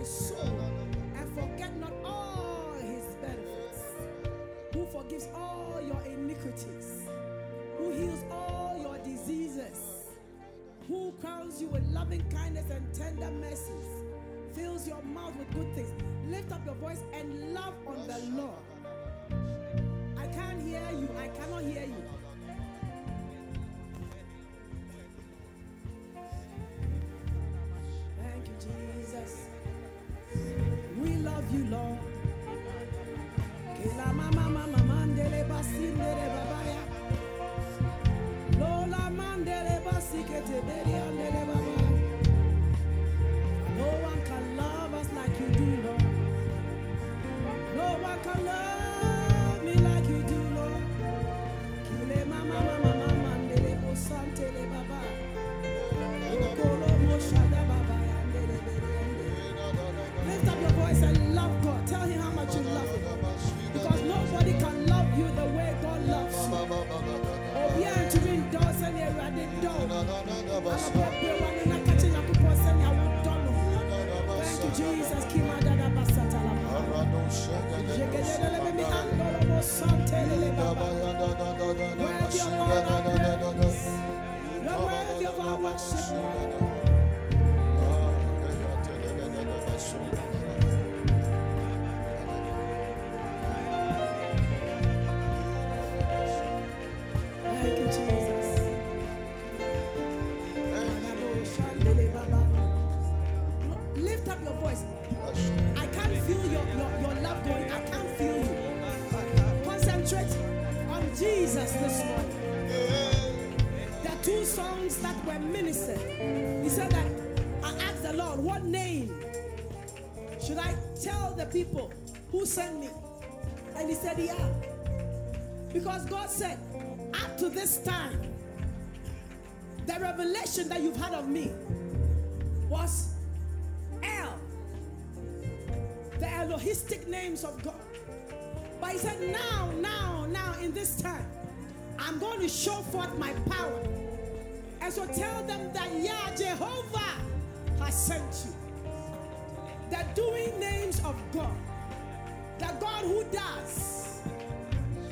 My soul, and forget not all his benefits, who forgives all your iniquities, who heals all your diseases who crowns you with loving kindness and tender mercies, fills your mouth with good things. Lift up your voice and love on the Lord. I can't hear you. I cannot hear you. People who sent me? And he said, yeah. Because God said, up to this time, the revelation that you've had of me was El, the Elohistic names of God. But he said, now, now, now, in this time, I'm going to show forth my power. And so tell them that Yah Jehovah has sent you. The doing names of God, the God who does.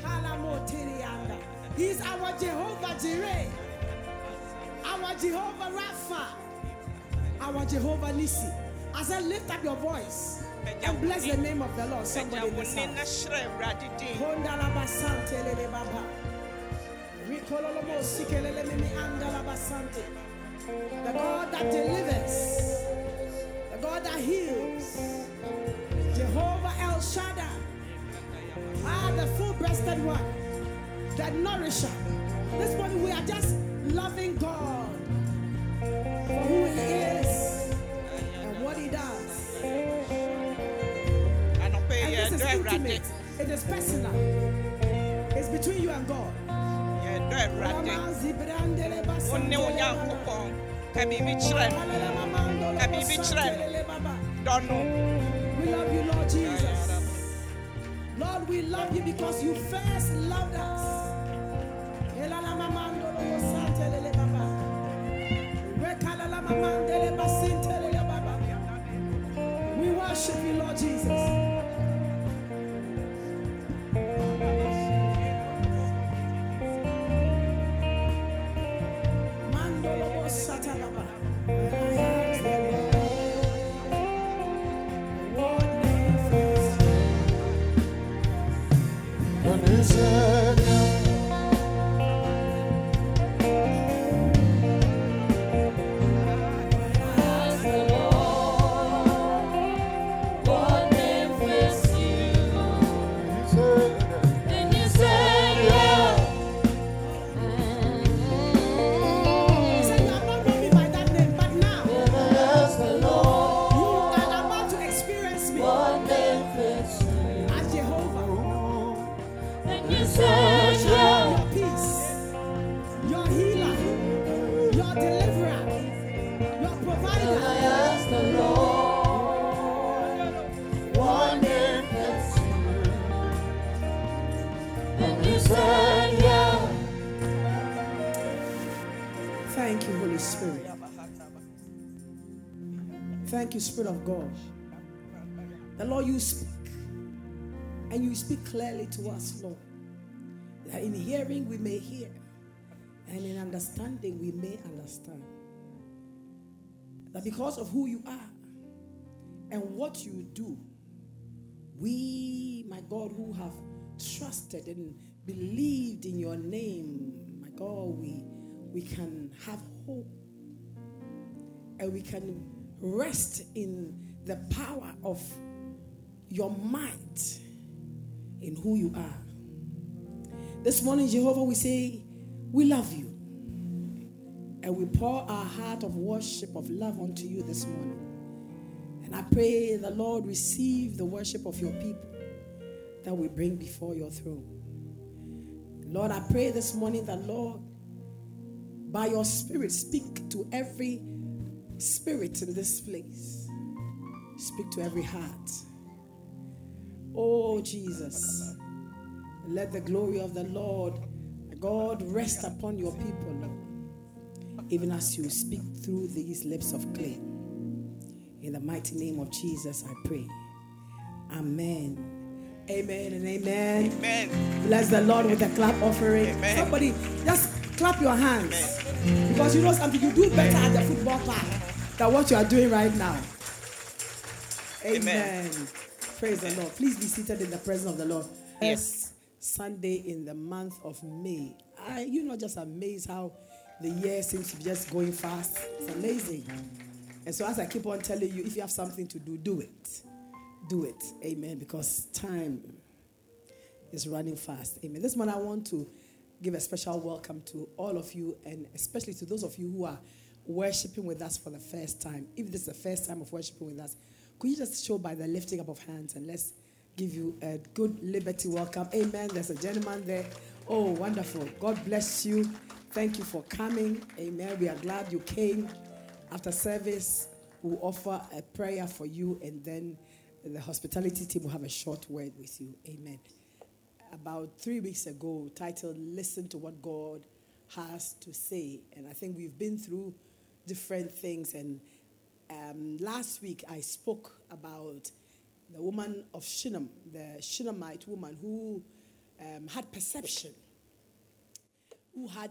Halamotirianda. He's our Jehovah Jireh, our Jehovah Rapha, our Jehovah Nissi. As I lift up your voice and bless the name of the Lord. Somebody in this house. The God that delivers, God that heals, Jehovah El Shaddai, ah, the full-breasted one, the nourisher. This morning we are just loving God for who He is and what He does. And this is intimate. It is personal. It's between you and God. Biribi kyerɛ no dɔ no We love you, Lord Jesus. Lord, we love you because you first loved us. We worship you, Lord Jesus. You, Spirit of God. The Lord, you speak, and you speak clearly to us, Lord. That in hearing we may hear, and in understanding we may understand. That because of who you are and what you do, we, my God, who have trusted and believed in your name, my God, we, we can have hope and we can rest in the power of your might in who you are. This morning, Jehovah, we say, We love you. And we pour our heart of worship, of love unto you this morning. And I pray the Lord receive the worship of your people that we bring before your throne. Lord, I pray this morning that, Lord, by your spirit, speak to every spirit in this place. Speak to every heart. Oh, Jesus, let the glory of the Lord, God, rest upon your people, Lord, even as you speak through these lips of clay. In the mighty name of Jesus, I pray. Amen. Amen and amen. amen Bless the Lord with a clap offering. Amen. Somebody just clap your hands. Because you know something, you do better at the football park than what you are doing right now. Amen. Amen. Praise the Lord. Please be seated in the presence of the Lord. Yes. Sunday in the month of May. I, you're not just amazed how the year seems to be just going fast. It's amazing. And so, as I keep on telling you, if you have something to do, do it. Do it. Amen. Because time is running fast. Amen. This morning, I want to give a special welcome to all of you, and especially to those of you who are worshiping with us for the first time. If this is the first time of worshiping with us, could you just show by the lifting up of hands and let's give you a good liberty welcome? Amen. There's a gentleman there. Oh, wonderful. God bless you. Thank you for coming. Amen. We are glad you came. After service, we'll offer a prayer for you, and then the hospitality team will have a short word with you. Amen about three weeks ago titled Listen to What God Has to Say. And I think we've been through different things. And um, last week I spoke about the woman of Shunem, the Shunammite woman who um, had perception, who had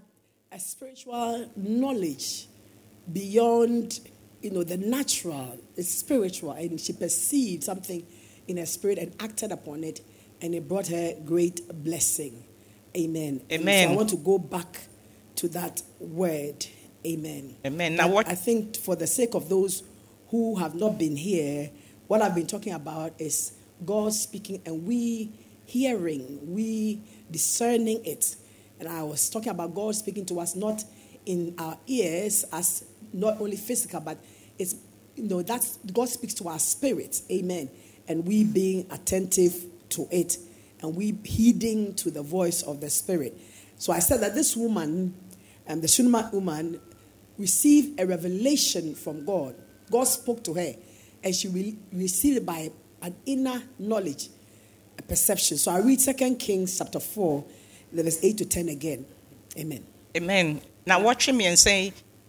a spiritual knowledge beyond you know the natural it's spiritual and she perceived something in her spirit and acted upon it and it brought her great blessing amen And so Amen. i want to go back to that word amen. Amen. Now what- i think for the sake of those who have not been here what i've been talking about is god speaking and we hearing we discerning it. And i was talking about god speaking to us not in our ears as not only physical but it's you know that's god speaks to our spirit. Amen. And we being attentive to it and we heeding to the voice of the spirit. So I said that this woman, um, the Shunammite woman, received a revelation from God. God spoke to her, and she re- received it by an inner knowledge, a perception. So I read 2 Kings chapter 4, the verse 8 to 10 again. Amen. amen Now wɔtwe me and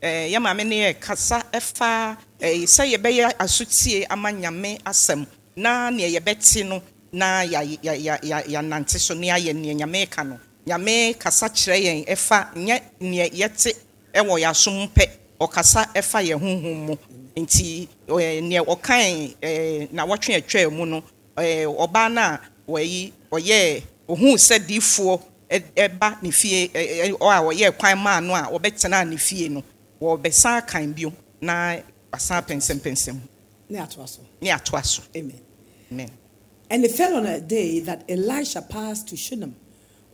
eh, yɛ maame kasa ɛfa eh, sɛ yɛbɛyɛ asotie ama nyame asɛm na no na ya- ya- ya- ya- yɛanante so ne ayɛ nyame ka nyame kasa kyerɛ yɛn ɛfa nyɛ yɛte ɛwɔ yɛasom pɛ. Ɔkasa ɛfa yɛn honhom mu. Nti ɔkan eh, na wɔtwe atwa mu no eh, ɔbaa no a wɔyi ɔyɛ ohuu sɛ diifoɔ ɛba ne fie ɛ- ɛ- ɔ a ɔyɛ kwan maa no a wɔbɛtena ne fie no wɔbɛsan akan bio na wasan Ne atoa so. ne atoa so. Amen. amen. And it fell on a day that Elisha passed to Shunem,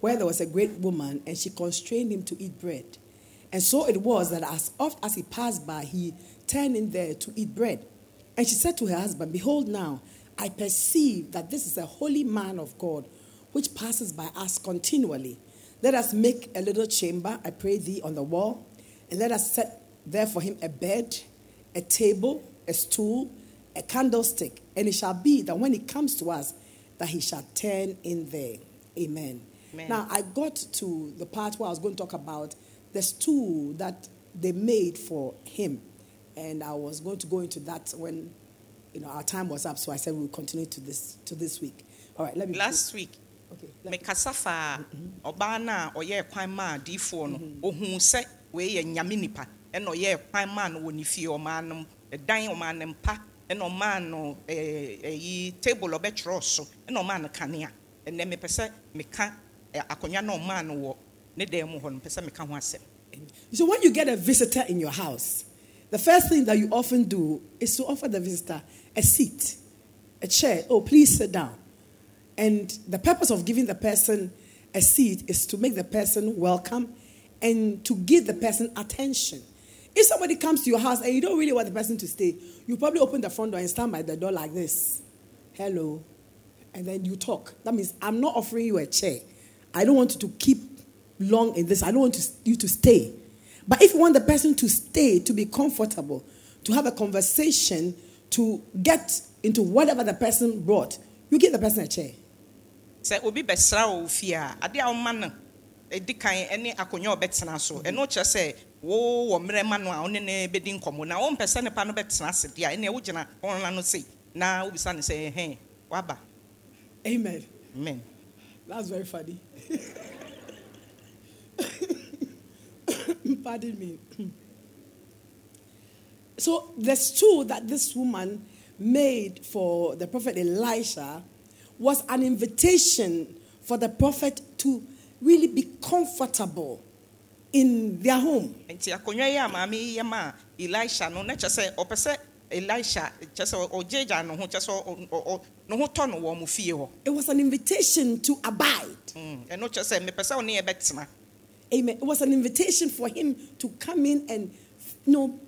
where there was a great woman, and she constrained him to eat bread. And so it was that as oft as he passed by, he turned in there to eat bread. And she said to her husband, Behold, now I perceive that this is a holy man of God, which passes by us continually. Let us make a little chamber, I pray thee, on the wall, and let us set there for him a bed, a table, a stool, a candlestick, and it shall be that when he comes to us, that he shall turn in there. Amen. Amen. Now I got to the part where I was going to talk about the stool that they made for him, and I was going to go into that when you know our time was up. So I said we'll continue to this to this week. All right, let me last week Okay, let- mekasa fa ɔbaa no a ɔyɛ kwan maa adiifoɔ no ohuu sɛ wei yɛ nyame nipa. Ɛna ɔyɛ kwan maa no wɔ ne fie ɔmaa no ɛdan ɔmaa no mpa ɛna ɔmaa no ɛyi table ɔbɛtwerɛ so ɛna ɔmaa no kanea ɛnɛ mepɛ sɛ meka ɛ, akonnwa na no ne no meka ho So when you get a visitor in your house, the first thing that you often do is to offer the visitor a seat, a chair. Oh, please sit down. And the purpose of giving the person a seat is to make the person welcome and to give the person attention. If somebody comes to your house and you don't really want the person to stay, you probably open the front door and stand by the door like this. Hello. And then you talk. That means I'm not offering you a chair. I don't want you to keep long in this. I don't want you to stay. But if you want the person to stay, to be comfortable, to have a conversation, to get into whatever the person brought, you give the person a chair. sɛ obi bɛsra wo fie a adeɛ a woma no ɛdi kan ne akonnwa ɔbɛtena so mm-hmm. ɛno kyerɛ sɛ wo wɔ mmerɛ ma no a wo ne bɛdi nkɔmmɔ na wompɛ sɛ nipa no bɛtena ase deɛ a ɛneɛ wogyina ɔna no sei na wobisa no sɛ ɛhɛn waba Amen. amen That's very funny. Pardon me. So the stool that this woman made for the prophet Elisha was an invitation for the prophet to really be comfortable in their home. Nti akonnwa yi a maame yi yɛ ma elisha ɔgyegya ne ho ne ho tɔ no wɔ mo fie hɔ It was an invitation to abide. Mm, ɛno kyerɛ sɛ mepɛ sɛ wo ne yɛbɛtena Amen. It was an invitation for him to come in and you know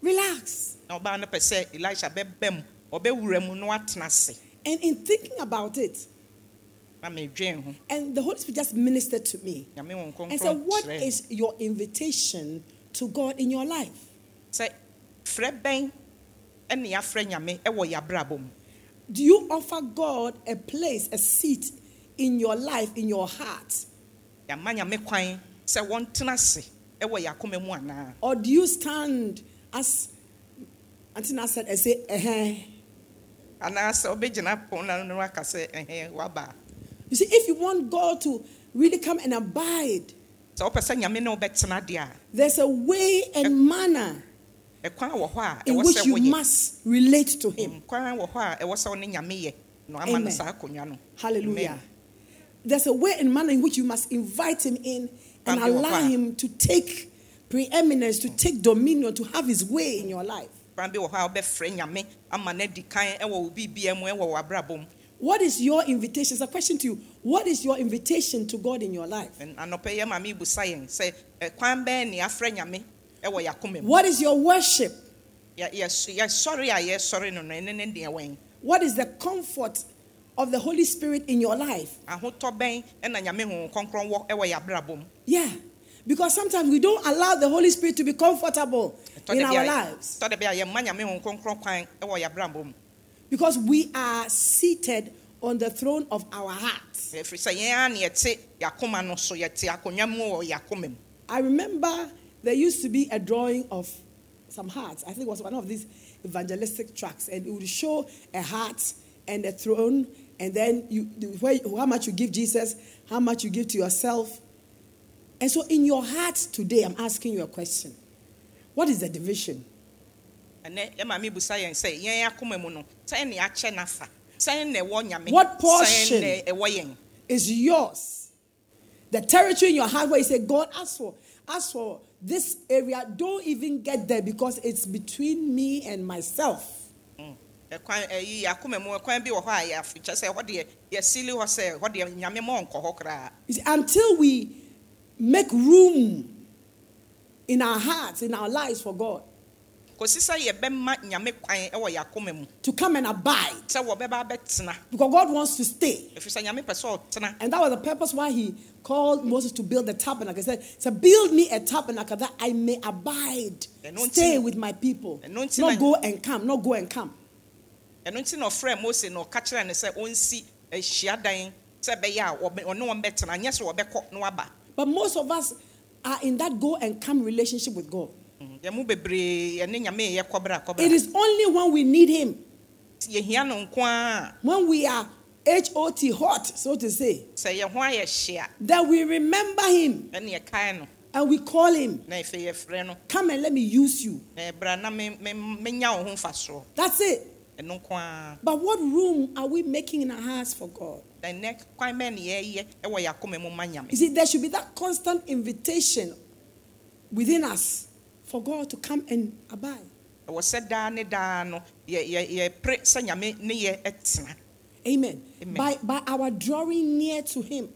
relax. na ɔbaa no pɛ sɛ elisha bɛbɛ mu ɔbɛwura mu na watena ase And in thinking about it, na medwen ho and the Holy Spirit just ministered to me nyame and said, What is your invitation to God in your life? sɛ frɛ bɛn ɛne yɛafrɛ nyame ɛwɔ yɛabrabɔ mu Do you offer God a place, a seat in your life, in your heart? yɛama nyame kwan sɛ wɔntena ase ɛwɔ yɛakoma mu anaa Or do you stand as Antina said and say, eh? anaasɛ wobɛgyina pon no no aka sɛ ɛhɛ waba You see, if you want God to really come and abide, sɛ wopɛ sɛ nyame ne wobɛtena deɛ a there's a way and manner in which you must relate to Him. Mm, kwan wɔ hɔ a ɛwɔ sɛ wo ne nyame yɛ na ama no Amen. saa akonnwa no Hallelujah. There's a way and manner in which you must invite him in and allow him to take preeminence, to take dominion, to have his way in your life. kwan bi wɔ hɔ a wobɛfrɛ nyame ama no adi kan ɛwɔ wo biribia mu ɛwɔ w'abrabɔ mu What is your invitation? It's a question to you. What is your invitation to God in your life? Ɛn- anɔpɛ yɛ ma mebusa yɛn sɛ ɛ, kwan bɛn ne yɛafrɛ nyame ɛwɔ yɛakoma mu What is your worship? Yɛ- yɛs- yɛsɔre a yɛsɔre no no ɛne ne deɛ wɛn What is the comfort of the Holy Spirit in your life. ahotɔ bɛn ɛna nyame honhom kronkron wɔ ɛwɔ yɛ abrabɔ mu Yeah. Because sometimes we don't allow the Holy Spirit to be comfortable in our lives. ɛtɔ da bi a yɛmma nyame honhom kronkron kwan ɛwɔ yɛ abrabɔ mu Because we are seated on the throne of our hearts. ɛfiri sɛ yɛn ara ne yɛte yɛakoma no so yɛte akonnwa mu wɔ yɛakoma mu I remember there used to be a drawing of some hearts. I think it was one of these evangelistic tracks, and it would show a heart and a throne, and then you where, how much you give Jesus, how much you give to yourself. And so, in your heart today, I'm asking you a question: What is the division? ɛnɛ yɛ maame busa yɛn sɛ yɛn akoma mu no sɛn ne akyɛ n'afa sɛn na ɛwɔ nyame What portion? sɛn na ɛwɔ yɛn Is yours the territory in your heart where you say, God, as for as for this area, don't even get there because it's between me and myself. Mm. ɛkwan ɛyi akoma mu ɛkwan bi wɔ hɔ a yɛafikyɛ sɛ hɔ deɛ yɛsili hɔ sɛ hɔ deɛ nyame ma ɔnkɔ hɔ koraa You see, until we make room in our hearts, in our lives for God kòsi sɛ yɛbɛma nyame kwan ɛwɔ yɛ akoma mu to come and abide, sɛ wɔbɛba abɛtena because God wants to stay. ɛfiri sɛ nyame pɛ sɛ ɔtena And that was the purpose why he called Moses to build the tabernacle. He said, so build me a tabernacle that I may abide, stay with my people, don't go and come, not go and come. ɛno nti na ɔfrɛ mose na ɔka kyerɛ no sɛ ɔnsi ahyiadan sɛ ɛbɛyɛ a ɔne wɔn bɛtena nyɛ sɛ wɔbɛkɔ na waba But most of us are in that go and come relationship with God. Mm, yɛn mu bebree yɛne nyame yɛ kɔbra kɔbra It is only when we need him, yɛhia no nko a. When we are H-O-T, hot, so to say, sɛ yɛn ho ayɛ hyia that we remember him. Ɛne yɛkae no. And we call him, na afei yɛfrɛ no. Come and let me use you. That's it. ɛno nko a. But what room are we making in our hearts for God? na ɛnɛ kwan bɛn ne yɛyɛ ɛwɔ yɛ akoma mu ma You see, there should be that constant invitation within us for God to come and abide. Amen. Amen. By, by our drawing near to Him.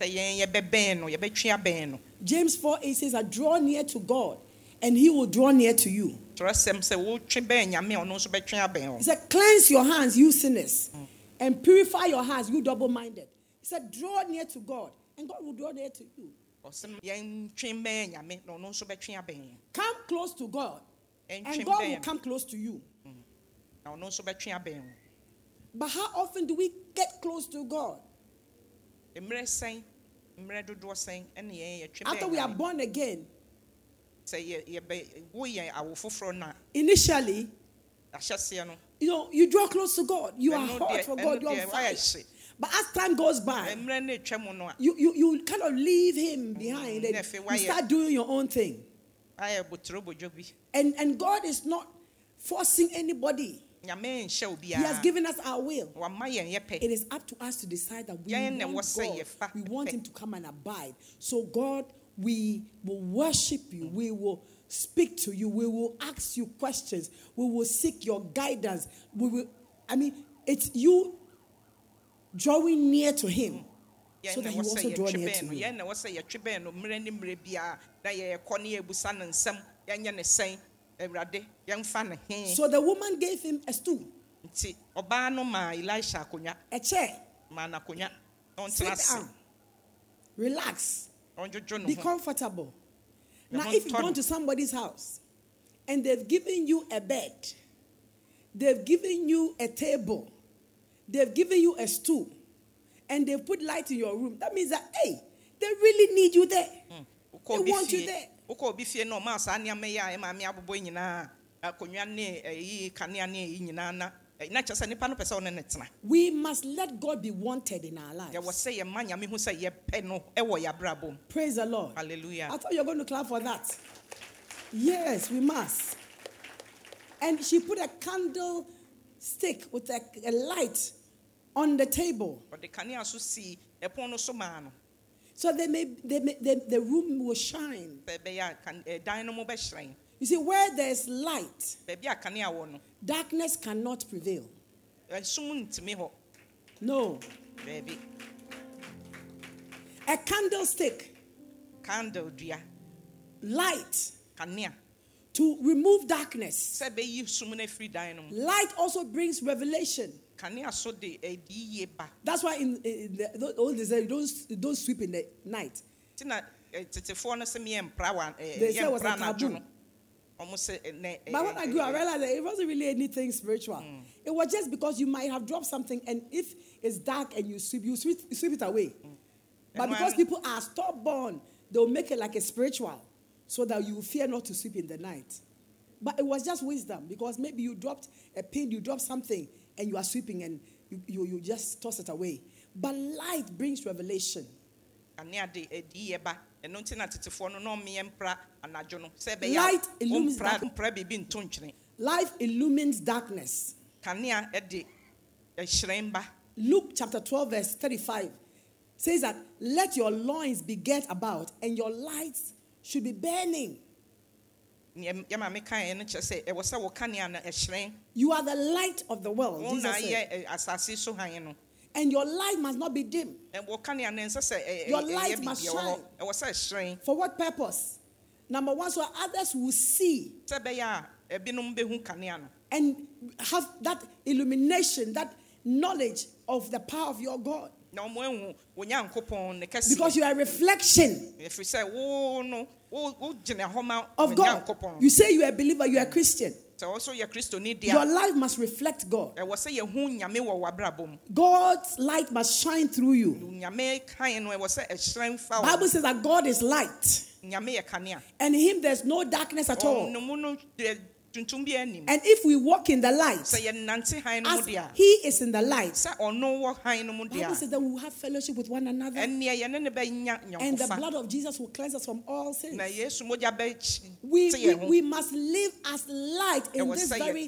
sɛ yɛn yɛbɛbɛn no yɛbɛtwe abɛn no James 4 8 says, I draw near to God, and He will draw near to you. twerɛsɛm sɛ wotwe bɛn nyame a ɔno nso bɛtwe abɛn He said, Cleanse your hands, you sinners, and purify your hearts, you double minded. He said, Draw near to God, and God will draw near to you. Ɔsɛm yɛntwe bɛn nyame na ɔno nso bɛtwe abɛn yɛn Come close to God, and ɛntwe God will come close to you. Mm. na ɔno nso bɛtwe abɛn wo But how often do we get close to God? mmerɛ sɛn mmerɛ dodoɔ sɛn ɛne yɛn yɛtwe After we are born again, sɛ yɛ- yɛbɛ wo yɛn awo foforɔ no a initially, you know, you draw close to God. You are hot for God. You are fire. But as time goes by, mmerɛ no ɛtwa mu no a you, you, you kind of leave Him behind and you start doing your own thing. ayɛ botoro bodwo bi And, and God is not forcing anybody, nyame nhyɛ wo He has given us our will. wama yɛn yɛpɛ It is up to us to decide that we want God. We want. Him to come and abide. So, God, we will worship you. We will speak to you. We will ask you questions. We will seek your guidance. We will, I mean, it's you drawing near to Him. So that will also draw near to no you. yɛn na ɛwɔ sɛ yɛtwe bɛn no mmerɛ ne mmerɛ biara na yɛkɔ ne yɛbusa ne nsɛm yɛnyɛ ne sɛn awurade yɛmfa ne he. So the woman gave him a stool, nti ɔbaa no maa elisha akonnwa a chair. maa no akonnwa na Sit down, relax, be comfortable. Now, if you've gone to somebody's house and they've given you a bed, they've given you a table, they've given you a stool, and they've put light in your room, that means that, hey, they really need you there. wokɔ They want you there. wokɔ obi fie na ɔmaa saa nneɛma yi a ɛmaame abobɔ yi nyinaa akonnwa ne ɛyi kanea ne ɛyi nyinaa na na kyerɛ sɛ nipa no pɛ sɛ ɔne ne tena We must let God be wanted in our yɛwɔ lives. sɛ yɛma nyame ho sɛ yɛpɛ no ɛwɔ yɛ abrabɔ Praise the Lord. hallelujah I thought you were going to clap for that. Yes, we must. And she put a candle stick with a, a light on the table. so sii ɛpon no so maa no So they may, they may, the, the room will shine. sɛ ɛbɛyɛ a kan- eh, ɛdan no mu bɛhyerɛn You see, where there's light, baabi a kanea wɔ no darkness cannot prevail. Eh, hɔ No. Baby. A candlestick, candle dear. light, kanea to remove darkness. sɛ ɛbɛyi sum no afiri dan no mu Light also brings revelation. kanea so de ɛdi yie ba That's why in, in the old you don't don't sweep in the night. nti na ɛ, tetefoɔ no sɛ meyɛ mpra wa ɛ, They say was a taboo. no ɔmo sɛ eh, ɛnɛ ɛ, But when I grew, I realized that it wasn't really anything spiritual. Mm. It was just because you might have dropped something, and if it's dark and you sweep, you sweep, sweep it away. Mm. But because people are stubborn, they'll make it like a spiritual, so that you fear not to sweep in the night. But it was just wisdom because maybe you dropped a pin, you dropped something, and you are sweeping, and you, you, you just toss it away. But light brings revelation. kanea de ɛdi yie ba ɛno nti na tetefoɔ no na ɔmeyɛ mpra anadwo no sɛ ɛbɛyɛ Light illumines ɔmpra dark- mpra biribi nto ntwene Life illumines darkness. kanea ɛde ɛhyerɛn ba Luke chapter 12, verse 35 says that let your loins be girt about and your lights should be burning. Neɛ yɛ maame kaeɛ no kyerɛ sɛ ɛwɔ sɛ wɔ kanea no ɛhyerɛn You are the light of the world. Jesus said. ayɛ ɛ, asase so han no And your light must not be dim. Eh, ɛwɔ kanea no ɛnsɛ sɛ ɛ- ɛ- Your light must biribi ɛwɔ hɔ shine. ɛwɔ sɛ ɛhyerɛn For what purpose? Number one, so others will see sɛ ɛbɛyɛ a ɛbinom bɛhu kanea no and have that illumination, that knowledge of the power of your God. Na ɔmo ahu wo nyankopɔn ne kɛseɛ Because you are a reflection ɛfiri sɛ wo no wo wo gyina hɔ ma of God. You say you are a believer, you are a Christian. sɛ wo so yɛ kristoni Your life must reflect God. a ɛwɔ sɛ yɛhu nyame wɔ w'abrabɔ mu God's light must shine through you. nyame kan no ɛwɔ sɛ ɛhyerɛn fa wo Bible says that God is light, nyame yɛ kanea and in Him there's no darkness at all. Ɔno mu no deɛ tuntum bi anim. And if we walk in the light, sɛ yɛnante han no mu as He is in the light, sɛ ɔno wɔ han no mu Bible says that we will have fellowship with one another, ɛnneɛ yɛne ne bɛnya and the blood of Jesus will cleanse us from all sins. na yesu mogya bɛte We, we, we must live as light in this very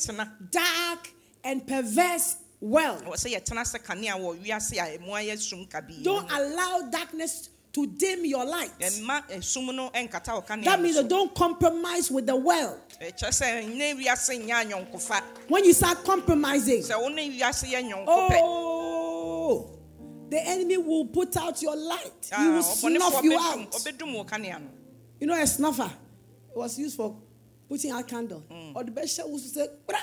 dark and perverse world. ɛwɔ sɛ yɛtena sɛ kanea wɔ wiase a ɛmu ayɛ sum kabii. Don't allow darkness to dim your light. ɛmma esum no nkata wɔ kanea That means don't compromise with the world. ɛkyerɛ sɛ ne wiase nyɛ anyɔnkofa When you start compromising, sɛ wo ne wiase yɛ nyɔnko pɛ Oh, the enemy will put out your light. He Ah, will snuff you out. ɔbɛdum wɔ kanea no You know, a snuffer was used for putting out candle. Mm. Or the best shot was to say, "Bra,"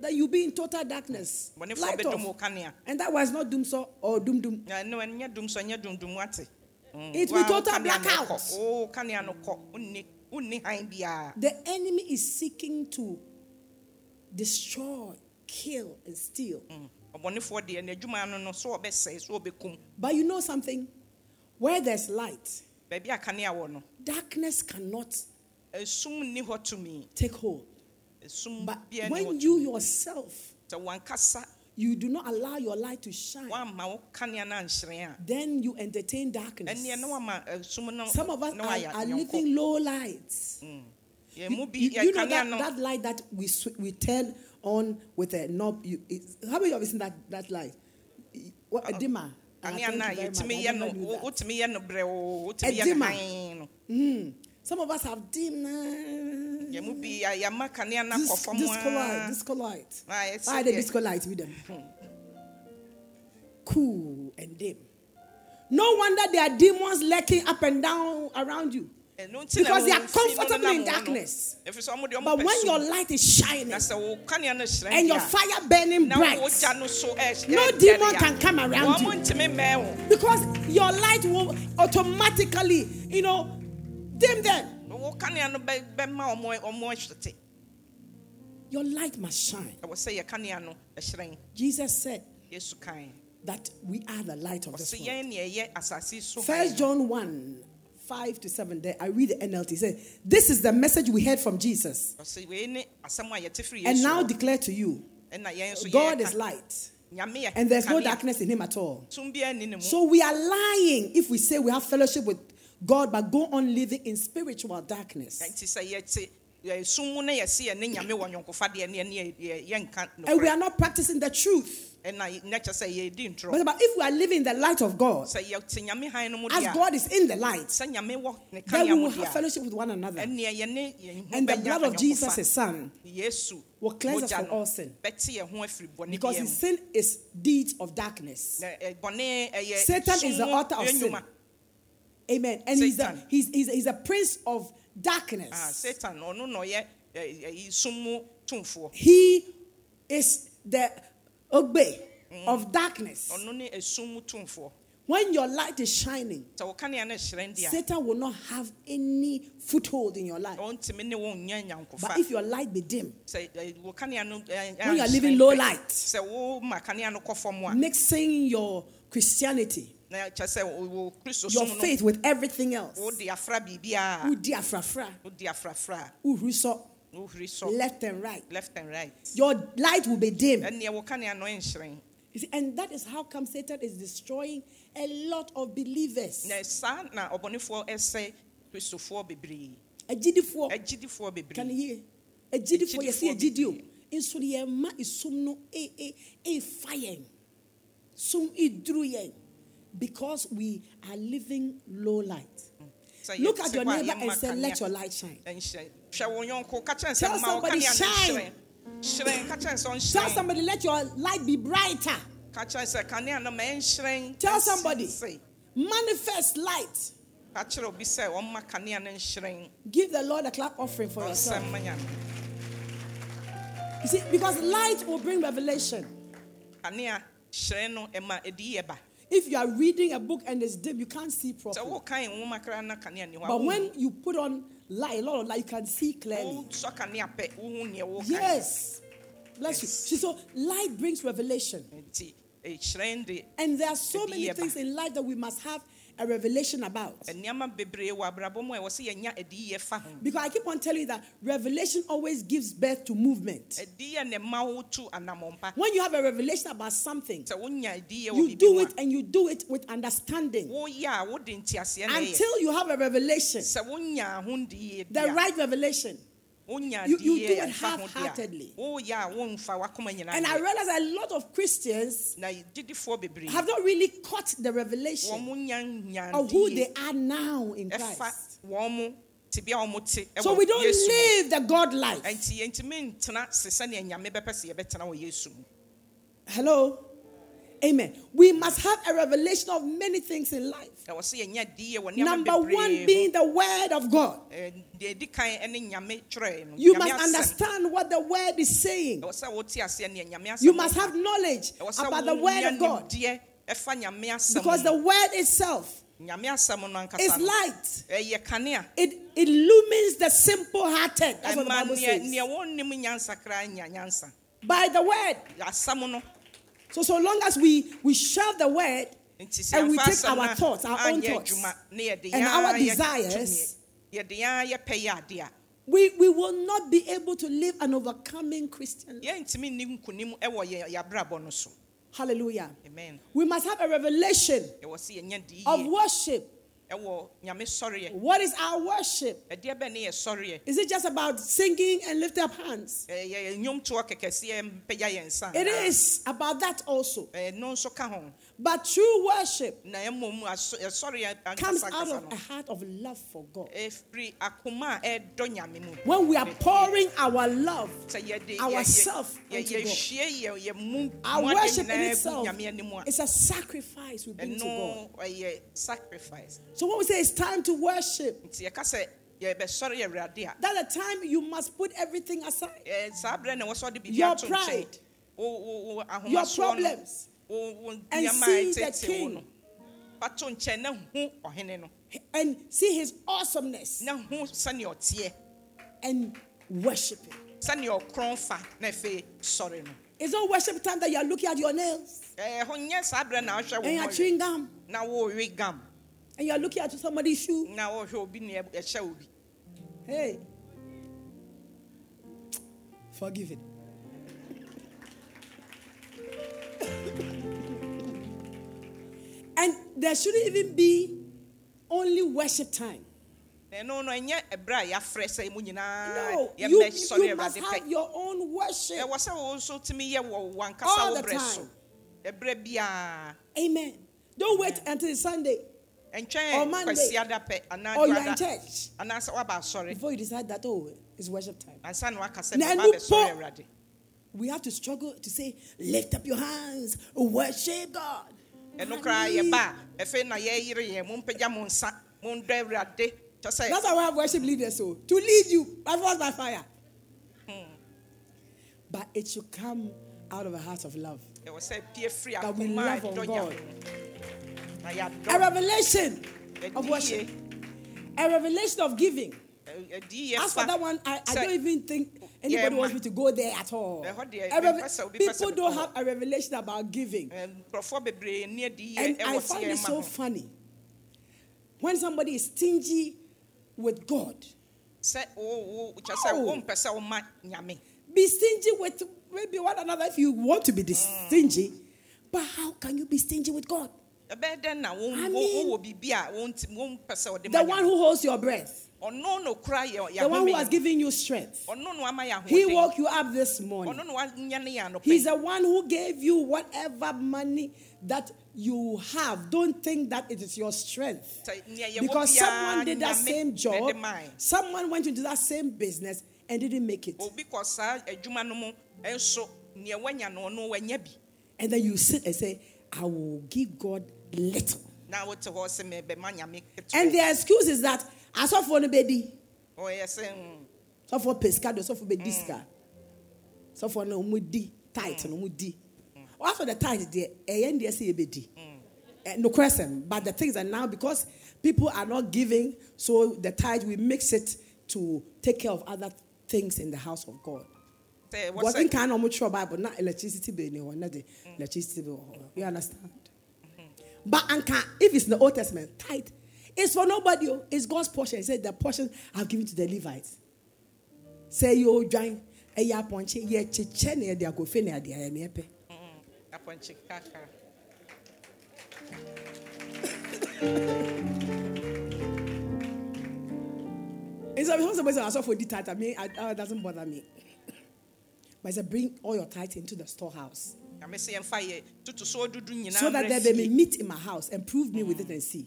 that you'll be in total darkness. Light off. And that was not doom so or doom doom. Ɛnyɛ dum so ɛnyɛ dumdum wate Mm, It wa- will total wo kanea no blackout. kɔ. o kanea no kɔ wonni wonni han biara The enemy is seeking to destroy, kill, and steal. Mm. ɔbɔnefoɔ deɛ n'adwuma no no so ɔbɛsɛe so ɔbɛkum But you know something? Where there's light, baabi a kanea wɔ no darkness cannot esum nni hɔ tumi take hold. But when you tumi yourself sɛ wankasa you do not allow your light to shine, wamma wo kanea no anhyerɛn a then you entertain darkness. wama eh, Some of us are, are living low lights. Mm. yɛn mu You, you know that, that light that we we turn on with a knob. You, how many of you have seen that that light? What a dimmer. No a you very much. yɛtumi I yɛ never no knew wo- that. wotumi yɛ no brɛoo wotumi A yɛ no dimmer. Mm. Some of us have dim. Uh, yɛn mu bi yɛama kanea no Dis- akɔ fam disco light, a. Ah, it's Why the disco light with them? Cool and dim. No wonder there are demons lurking up and down around you. na Because they are wɔn fi no comfortable in darkness. ɛfiri sɛ ɔmo deɛ ɔmo But when your light is shining na sɛ wo kanea no hyerɛn and your fire burning bright, no No ɛdɛre demon can come around you. mo ntumi mmɛn wo because your light will automatically, you know, dim them. Wo kanea no bɛ bɛma ɔmo ɔmo ahwete Your light must shine. ɛwɔ sɛ yɛ kanea no ɛhyerɛn Jesus said that we are the light of this ɔsɛ world. yɛn nea so First John 1 5 to 7. There, I read the NLT. It says, This is the message we heard from Jesus. ɔsɛ wei ne asɛm a yɛte firi And now declare to you ɛna yɛn nso God is light, and there's no darkness in him at all. tum biara nni ne mu So we are lying if we say we have fellowship with God, but go on living in spiritual darkness. And we are not practicing the truth. ɛna ne kyɛ sɛ yɛdi ntorɔ But, but if we are living in the light of God, sɛ yɛte nyame han no mu as God is in the light, sɛ nyame wɔ ne then we will have fellowship with one another. ɛneɛ yɛne yɛn ho And the blood of Jesus, his son, will cleanse us from all sin. bɛte yɛn ho afiri bɔne Because his sin is deeds of darkness. Na, ɛ, bɔne ɛyɛ Satan is the author of sin. Amen. And he's, Satan. he's, he's, he's a prince of ah, darkness. satan ɔno na ɔyɛ eh, eh, sum He is the ogbe of darkness. ɔno ne esum mu tumfoɔ When your light is shining, sɛ wo kanea no hyerɛn deɛ Satan will not have any foothold in your life. a ɔntumi ne wo nyɛ nyankofa But if your light be dim, eh, no eh, when you are anhyerɛn living low light, sɛ wo ma kanea no kɔ fam a mixing your Christianity, na kyɛ sɛ wo- wo kristo your faith with everything else, wode afra biribiaa udi afrafra, wode afrafra. Uruso, a wohuri sɔ left and right, left and right. Your light will be dim. ɛneɛ wo kanea no ɛnhyerɛn You see, and that is how come Satan is destroying a lot of believers. na saa na ɔbɔnefoɔ ɛsɛ kristofoɔ bebree. Agyidifoɔ, agyidifoɔ can you hear? Agyidifoɔ, you see, Agyidifoɔ agyidio. Nso deɛ esum no e e e fa yɛn. Sum iduru yɛn. Because we are living low light. Look at your neighbor and say, let your light shine. ɛnhyerɛn hwɛ wo yɔnko ka kyɛn Tell sɛ ma wo somebody, shine. hyerɛn hyerɛn ka kyɛn sɛ Tell somebody, let your light be brighter. ka kyɛn sɛ kanea no ma ɛnhyerɛn Tell somebody. Manifest light. ka kyerɛ obi sɛ ɔmma kanea no nhyerɛn Give the Lord a clap offering for yourself. ma nyame You see, because light will bring revelation. Kanea hyerɛn no ɛma ɛdi yɛ ba If you are reading a book and it's dim, you can't see properly. wokan nwoma koraa na kanea ni hɔ a But when you put on light, a lot of light, you can see clearly. wosɔ kanea pɛ wohu neɛ wokan Yes. Bless you. See, so light brings revelation. de And there are so many things in life that we must have a revelation about. nneɛma bebree wɔ abrabɔ mu a ɛwɔ sɛ yɛnya adiyɛ fa ho Because I keep on telling you that revelation always gives birth to movement. adiyɛ ne ma wo tu anammɔmpa When you have a revelation about something, sɛ wonya adiyɛ wɔ you do it and you do it with understanding woyɛ a wode nteaseɛ na ɛyɛ until you have a revelation, sɛ wonya ahondiyɛ the right revelation. You- you do it half-heartedly. Oh, deɛ woyɛ a womfa wakoma nyinaa And I realize a lot of Christians na gyidifoɔ bebree have not really caught the revelation of who they are now in Christ. wɔn mo tebea a wɔn te So we don't live the God life. nti yɛntumi ntena se sɛnea nyame bɛpɛ sɛ yɛbɛtena wɔ yesu mu Hello? Amen. We must have a revelation of many things in life. ɛwɔ sɛ yɛnya adiyɛ wɔ nneɛma Number one being the word of God. Eh, deɛ ɛdi kan ne nyame twerɛe no You must understand what the word is saying. ɛwɔ sɛ wote aseɛ neɛ nyame asɛm You must have knowledge about the word of God. nimdeɛ ɛfa nyame asɛm Because the word itself is light. It illumines the simple hearted. That's what the Bible says. neɛ wɔnnim nyansa koraa nya nyansa By the word. So so long as we we share the word and we take our thoughts, our own thoughts, adwuma na yɛde and our desires, tumi, yɛde yɛn ara yɛpɛ yɛ ade a we, we will not be able to live an overcoming Christian life. yɛntumi nni nkonim ɛwɔ yɛn yɛabrabɔ no so Hallelujah. amen We must have a revelation ɛwɔ sɛ yɛnya de of worship. Ɛwɔ nyame sɔreɛ What is our worship? ɛdeɛ bɛ ne yɛ sɔreɛ Is it just about singing and lift up hands? ɛyɛ nnwomtoɔ kɛkɛseɛ mpagya yɛn nsa It is about that also. Ɛno nso ka ho But true worship aso- eh, ɛsɔreɛ eh, comes out of a heart of love for God. ɛfiri akoma a ɛdɔ nyame mu When we are pouring our love, sɛ yɛde ourself unto God. yɛhwie yɛ yɛ mu our worship in itself nyame anim a is a sacrifice we bring to God. sacrifice So when we say it's time to worship, nti yɛka sɛ a that's the time you must put everything aside. ɛɛ, saa berɛ na ɛwɔ sɛ ɔde biribi Your pride. Your problems. And see the king. no wato nkyɛn na hu ɔhene no. And see his awesomeness. Na hu sɛnea ɔteɛ and worship him. sɛnea ɔkorɔn fa na afei sɔre no. It's not worship time that you are looking at your nails. Ɛɛ hɔ nyɛ saa berɛ and you are chewing gum. And you are looking at somebody's shoe. na wɔhwɛ obi ne ɛhyɛ obi. Hey, forgive there shouldn't even be only worship time. no ɛnyɛ ɛberɛ a yɛafrɛ sɛ mu nyinaa No, you, you must have your own worship. ɛwɔ sɛ wo nso tumi yɛ wɔ wankasa All the time. Amen. Don't wait until Sunday Or Monday. kwasiada pɛ anaa or you are in church anaasɛ woaba asɔre before you decide that, oh, it's worship time. ansa na waka sɛ Na meba ɛnu bɛsɔre po- awurade We have to struggle to say, lift up your hands, worship God. Ɛno koraa yɛba a ɛfei na yɛyere yɛn mompagya mo nsa mondɔ awurade kyɛ sɛ That's why we have worship leaders, so to lead you by force by fire. Hmm. But it should come out of a heart of love. ɛwɔ sɛ pie firi akoma a love on ɛdɔ nyame na A revelation of worship, a revelation of giving. Ɛ- ɛdi yie As for that one, I, I don't even think anybody ma. wants me to go there at all. Ɛhɔ deɛ, A reve- mempɛ sɛ obi pɛ sɛ people don't have a revelation about giving. Ɛ, nkurɔfoɔ bebree ni adi yie And I find it so funny when somebody is stingy with God. sɛ wo wo kyɛ sɛ Oh. wompɛ sɛ woma nyame Be stingy with maybe one another if you want to be this mm. stingy. But how can you be stingy with God? ɛbɛyɛ dɛn na wo- I mean- wowɔ biribi a wonti- wompɛ sɛ wɔde The one who holds your breath, ɔno no kora yɛ the one who has given you strength. ɔno no ama He woke you up this morning. no wanyɛ ne yɛ He's the one who gave you whatever money that you have. Don't think that it is your strength. Sɛ nea yɛwɔ Because someone did that same job, someone went into that same business and didn't make it. obi kɔ saa adwuma no mu nso nea wanya no ɔno wanya bi And then you sit and say, I will give God little. na wote hɔ sɛ mebɛma nyame And their excuse is that asɔfoɔ no bɛdi ɔyɛ sɛ mm, sɔfoɔ pesca do sɔfoɔ bɛdi sika. Sɔfoɔ no ɔmo di tithe no ɔmo di. After the tithe deɛ ɛyɛ deɛ sɛ yɛbɛdi no question but the things are now because people are not giving so the tithe we mix it to take care of other things in the house of God. sɛ in kind of mutual Bible, not electricity bill, no, not the electricity bill. You understand? But anka, if it's in the Old Testament, tithe, it's for nobody. oh. It's God's portion. He said the portion I've given to the Levites. Say you join a ya ponche, ye chichen, ye dia go fene, dia ye nepe. Mm-hmm. apɔnkye kakra It's a somebody say, I saw for the tithe. I mean, it doesn't bother me. But I said, bring all your tithe into the storehouse nyame sɛ yɛmfa yɛ tutu so so that there may meat in my house and prove me with it and see.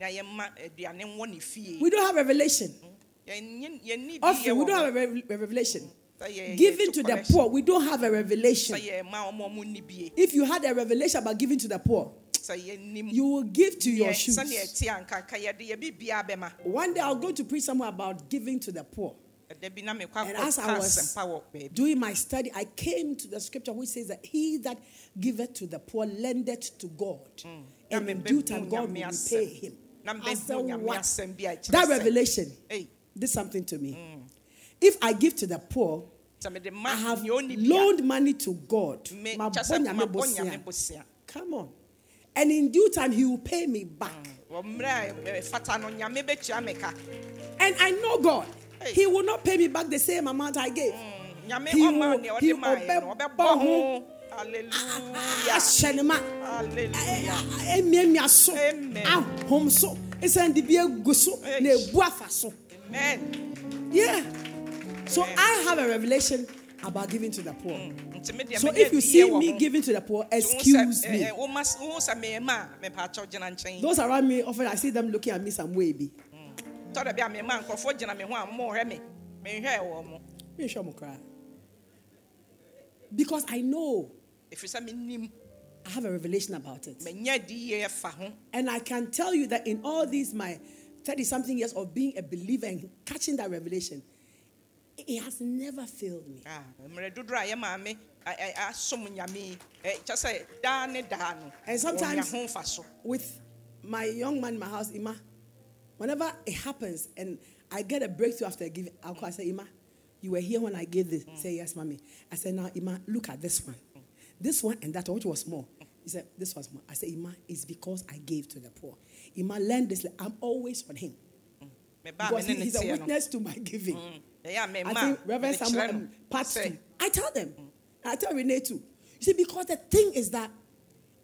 Na yɛmma eh, aduane nwɔ ne fie We don't have revelation. Mm. Yɛnni- yɛnni bi yɛ Offering, we don't have a re- revelation. Mm. Sɛ Giving to the poor, we don't have a revelation. sɛ yɛma ɔmo ɔmo nni bie If you had a revelation about giving to the poor, you will give to your shoes. sɛnea ɛte anka ka yɛde yɛ biribiaa bɛma One day I'm going to preach somewhere about giving to the poor. ɛda bi na mekɔ And as I was asɛmpa wɔ baabi doing my study, I came to the scripture which says that he that giveth to the poor lendeth to God. Mm. Na And in due time, God will repay him. Na I said, "What?" asɛm bi a ɛkyerɛ That revelation Ei, did something to me. Mm. If I give to the poor, sɛ mede ma I have nea ɔnni bi a, loaned money to God. me- Ma kyɛ sɛ bonya me mabɔ bosia. Nyame bosia. Come on. And in due time, he will pay me back. Mm. wɔ mmerɛ a ɛfata no nyame bɛtua me ka And I know God. He will not pay me back the same amount I gave. Mm. nyame He will- he will ɔbɛbɔ bɔ ho Hallelujah. Emiamia so. Amen. Ahom so. Esan de bi egu so. Na ebu afa so. Amen. Yeah. So I have a revelation about giving to the poor. Nti So if you see me giving to the poor, Nti wohu sɛ, excuse eh, me. eh, woma- wohu sɛ meyɛma a mepaakyɛw gyina nkyɛn Those around me often I see them looking at me some way bi. tɔ da a mema nkurɔfoɔ gyina me ho a mohwɛ me menhwɛɛ wɔ mo Me sure mo cry. Because I know ɛfiri sɛ menim I have a revelation about it. manya die fa ho And I can tell you that in all these my 30 something years of being a believer and catching that revelation, it has never failed me. And sometimes- ɔnya ho mfa so With my young man in my house, Ima, whenever it happens and I get a breakthrough after giving, I'll call, I say, Ima, you were here when I gave this. Say, yes, mommy. I said, now, Ima, look at this one. This one and that one, which was more? He said, this was more. I said, Ima, it's because I gave to the poor. Ima, learn this. I'm always on him. Because he- he's a witness to my giving. a I think Reverend Samuel um, part two. I tell them. I tell Renee too. You see, because the thing is that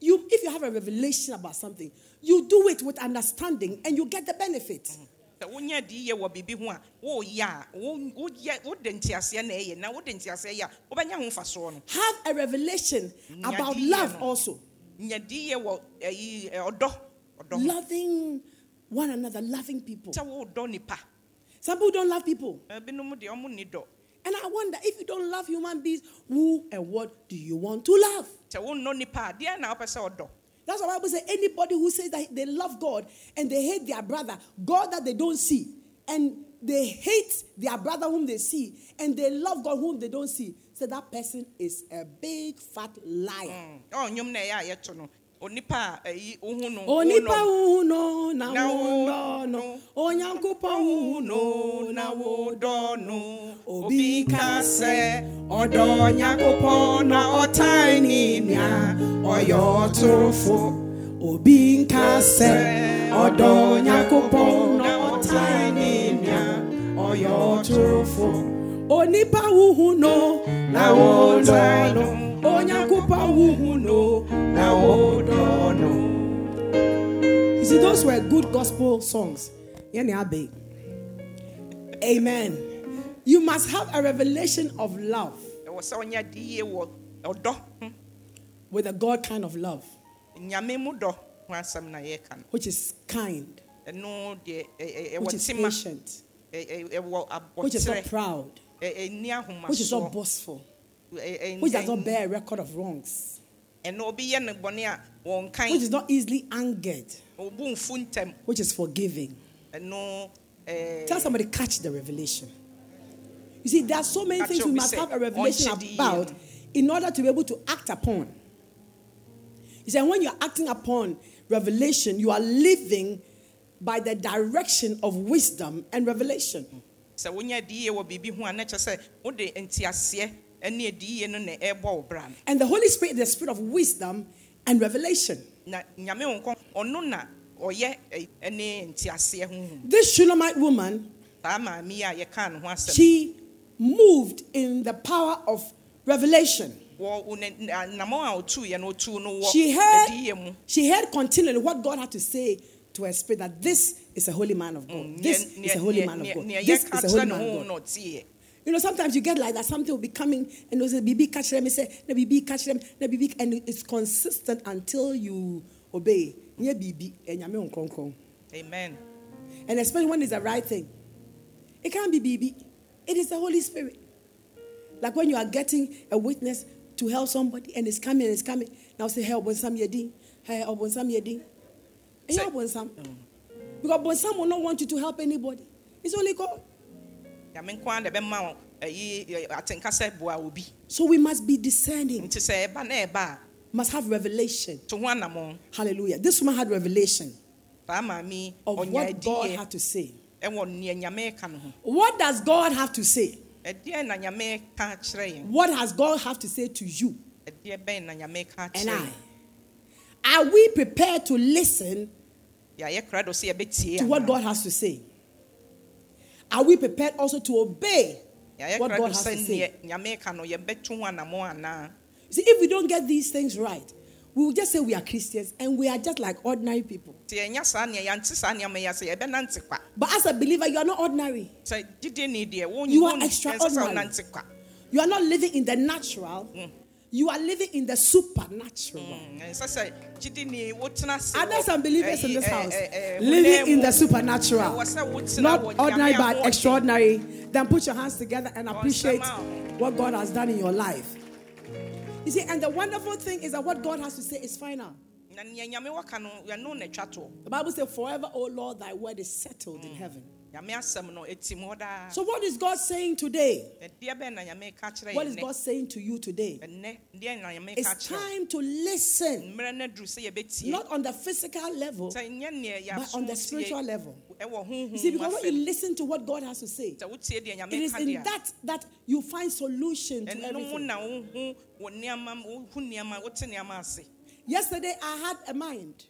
you, if you have a revelation about something, you do it with understanding and you get the benefit. Sɛ wonya di yie wɔ biribi ho a woyɛ a wo- woyɛ- wode nteaseɛ na ɛyɛ na wode nteaseɛ yɛ a wobɛnya ho mfasoɔ no Have a revelation about love also. nya di yie wɔ ɛyi ɛ, ɔdɔ ɔdɔ. Loving one another, loving people. sɛ wodɔ nipa Some people don't love people. ebinom deɛ ɔmo ni dɔ And I wonder if you don't love human beings, who and what do you want to love? That's why Bible says anybody who says that they love God and they hate their brother, God that they don't see, and they hate their brother whom they see, and they love God whom they don't see, so that person is a big fat liar. ɔ onipa a ɛyi wohu no Onipa no na wodɔ no, onyankopɔn huhu no na wodɔ no. Obi ka sɛ ɔdɔ Nyankopɔn na ɔtan ne nua ɔyɛ ɔtorofo. Obi nka sɛ ɔdɔ Nyankopɔn na ɔtan ne nua ɔyɛ ɔtorofo. Onipa huhu no na wodɔ no, onyankopɔn huhu no na wodɔ see, those were good gospel songs. Amen. You must have a revelation of love. Ɛwɔ sɛ ɔnyɛ de yie wɔ ɔdɔ ho hmm? with a God kind of love, nyame mu dɔ ho asɛm na yɛka no. Which is kind, which is patient, ɛ- ɛ- ɛwɔ which is not proud, which is not boastful, which does not bear a record of wrongs, ɛno obi yɛ ne bɔne a wɔn kan which is not easily angered, obu nfu ntɛm which is forgiving. Eh, Tell somebody, catch the revelation. You see, there are so many things we must have a revelation about in order to be able to act upon. You see, when you're acting upon revelation, you are living by the direction of wisdom and revelation. sɛ wonyɛ de yie wɔ biribi ho a na kyerɛ sɛ wode nteaseɛ ne adi yie no na ɛrebɔ wo bra no And the Holy Spirit the spirit of wisdom and revelation. na nyame wo nkɔ ɔno na ɔyɛ eh, ɛ- ne nteaseɛ honhom This Shulamite woman, saa maame yi a yɛkaa ne ho asɛm she moved in the power of revelation. wɔ wo ne- na- namɔ a ɔtuiɛ no ɔtuu no wɔ She heard, she heard continually what God had to say to her spirit that this is a holy man of God. This is a holy man of God. This is a holy man of God. You know, sometimes you get like that. Something will be coming, and they'll say, "BB catch them." Say, "Na BB catch them." Na BB, and it's consistent until you obey. Yeah, BB, and nyame nkronkron. amen And especially when it's the right thing, it can't be BB. It is the Holy Spirit. Like when you are getting a witness to help somebody, and it's coming, and it's coming. Now say, "Hey, Obonsam Yedi, hey, Obonsam Yedi," and you Say- Obonsam, because Obonsam will not want you to help anybody. It's only God. So we must be discerning. nti sɛ ɛba na ɛba a Must have revelation. to ho anammɔn Hallelujah. This woman had revelation saa maame yi of what God had to say. ɛwɔ nea nyame ka no ho What does God have to say? ɛdeɛ na nyame ka kyerɛ yɛn What has God have to say to you ɛdeɛ bɛn na nyame ka and I? Are we prepared to listen yɛayɛ krado sɛ yɛbɛtie to what? God has to say? Are we prepared also to obey what God has to say? neɛ nyame ka no yɛbɛto ho anammɔn anaa You see, if we don't get these things right, we will just say we are Christians and we are just like ordinary people. nti yɛnya saa neɛ yɛante saa nneɛma yi ase yɛbɛnante kwa But as a believer, you are not ordinary. sɛ gyidie ni deɛ wo- You are extraordinary. You are not living in the natural, mm. You are living in the supernatural. Mm, ɛnsɛ sɛ gyidi ni wotena ase Are some believers in eh, this eh, house ɛ- ɛ, living in the supernatural? Ɛwɔ sɛ wotena wɔ Not ordinary but extraordinary. Then put your hands together and appreciate what God has done in your life. You see, and the wonderful thing is that what God has to say is final. na nea nyame waka no yɛno na ɛtwa toɔ The Bible says, Forever, O Lord, thy word is settled in mm. heaven. Nyame asɛm no ɛtim hɔ daa So, what is God saying today? ɛdeɛ bɛn na nyame ka kyerɛ What is? God saying to you today? ɛnnɛ deɛ na nyame It's time to listen, mmerɛ no aduru sɛ yɛbɛtie not on the physical level, sɛ nyɛ neɛ but on the spiritual level. You see, because when you listen to what God has to say, sɛ wotie deɛ it is in that that you find solution to everything. na wohu wɔ nneɛma wohu nneɛma wote nneɛma ase Yesterday, I had a mind.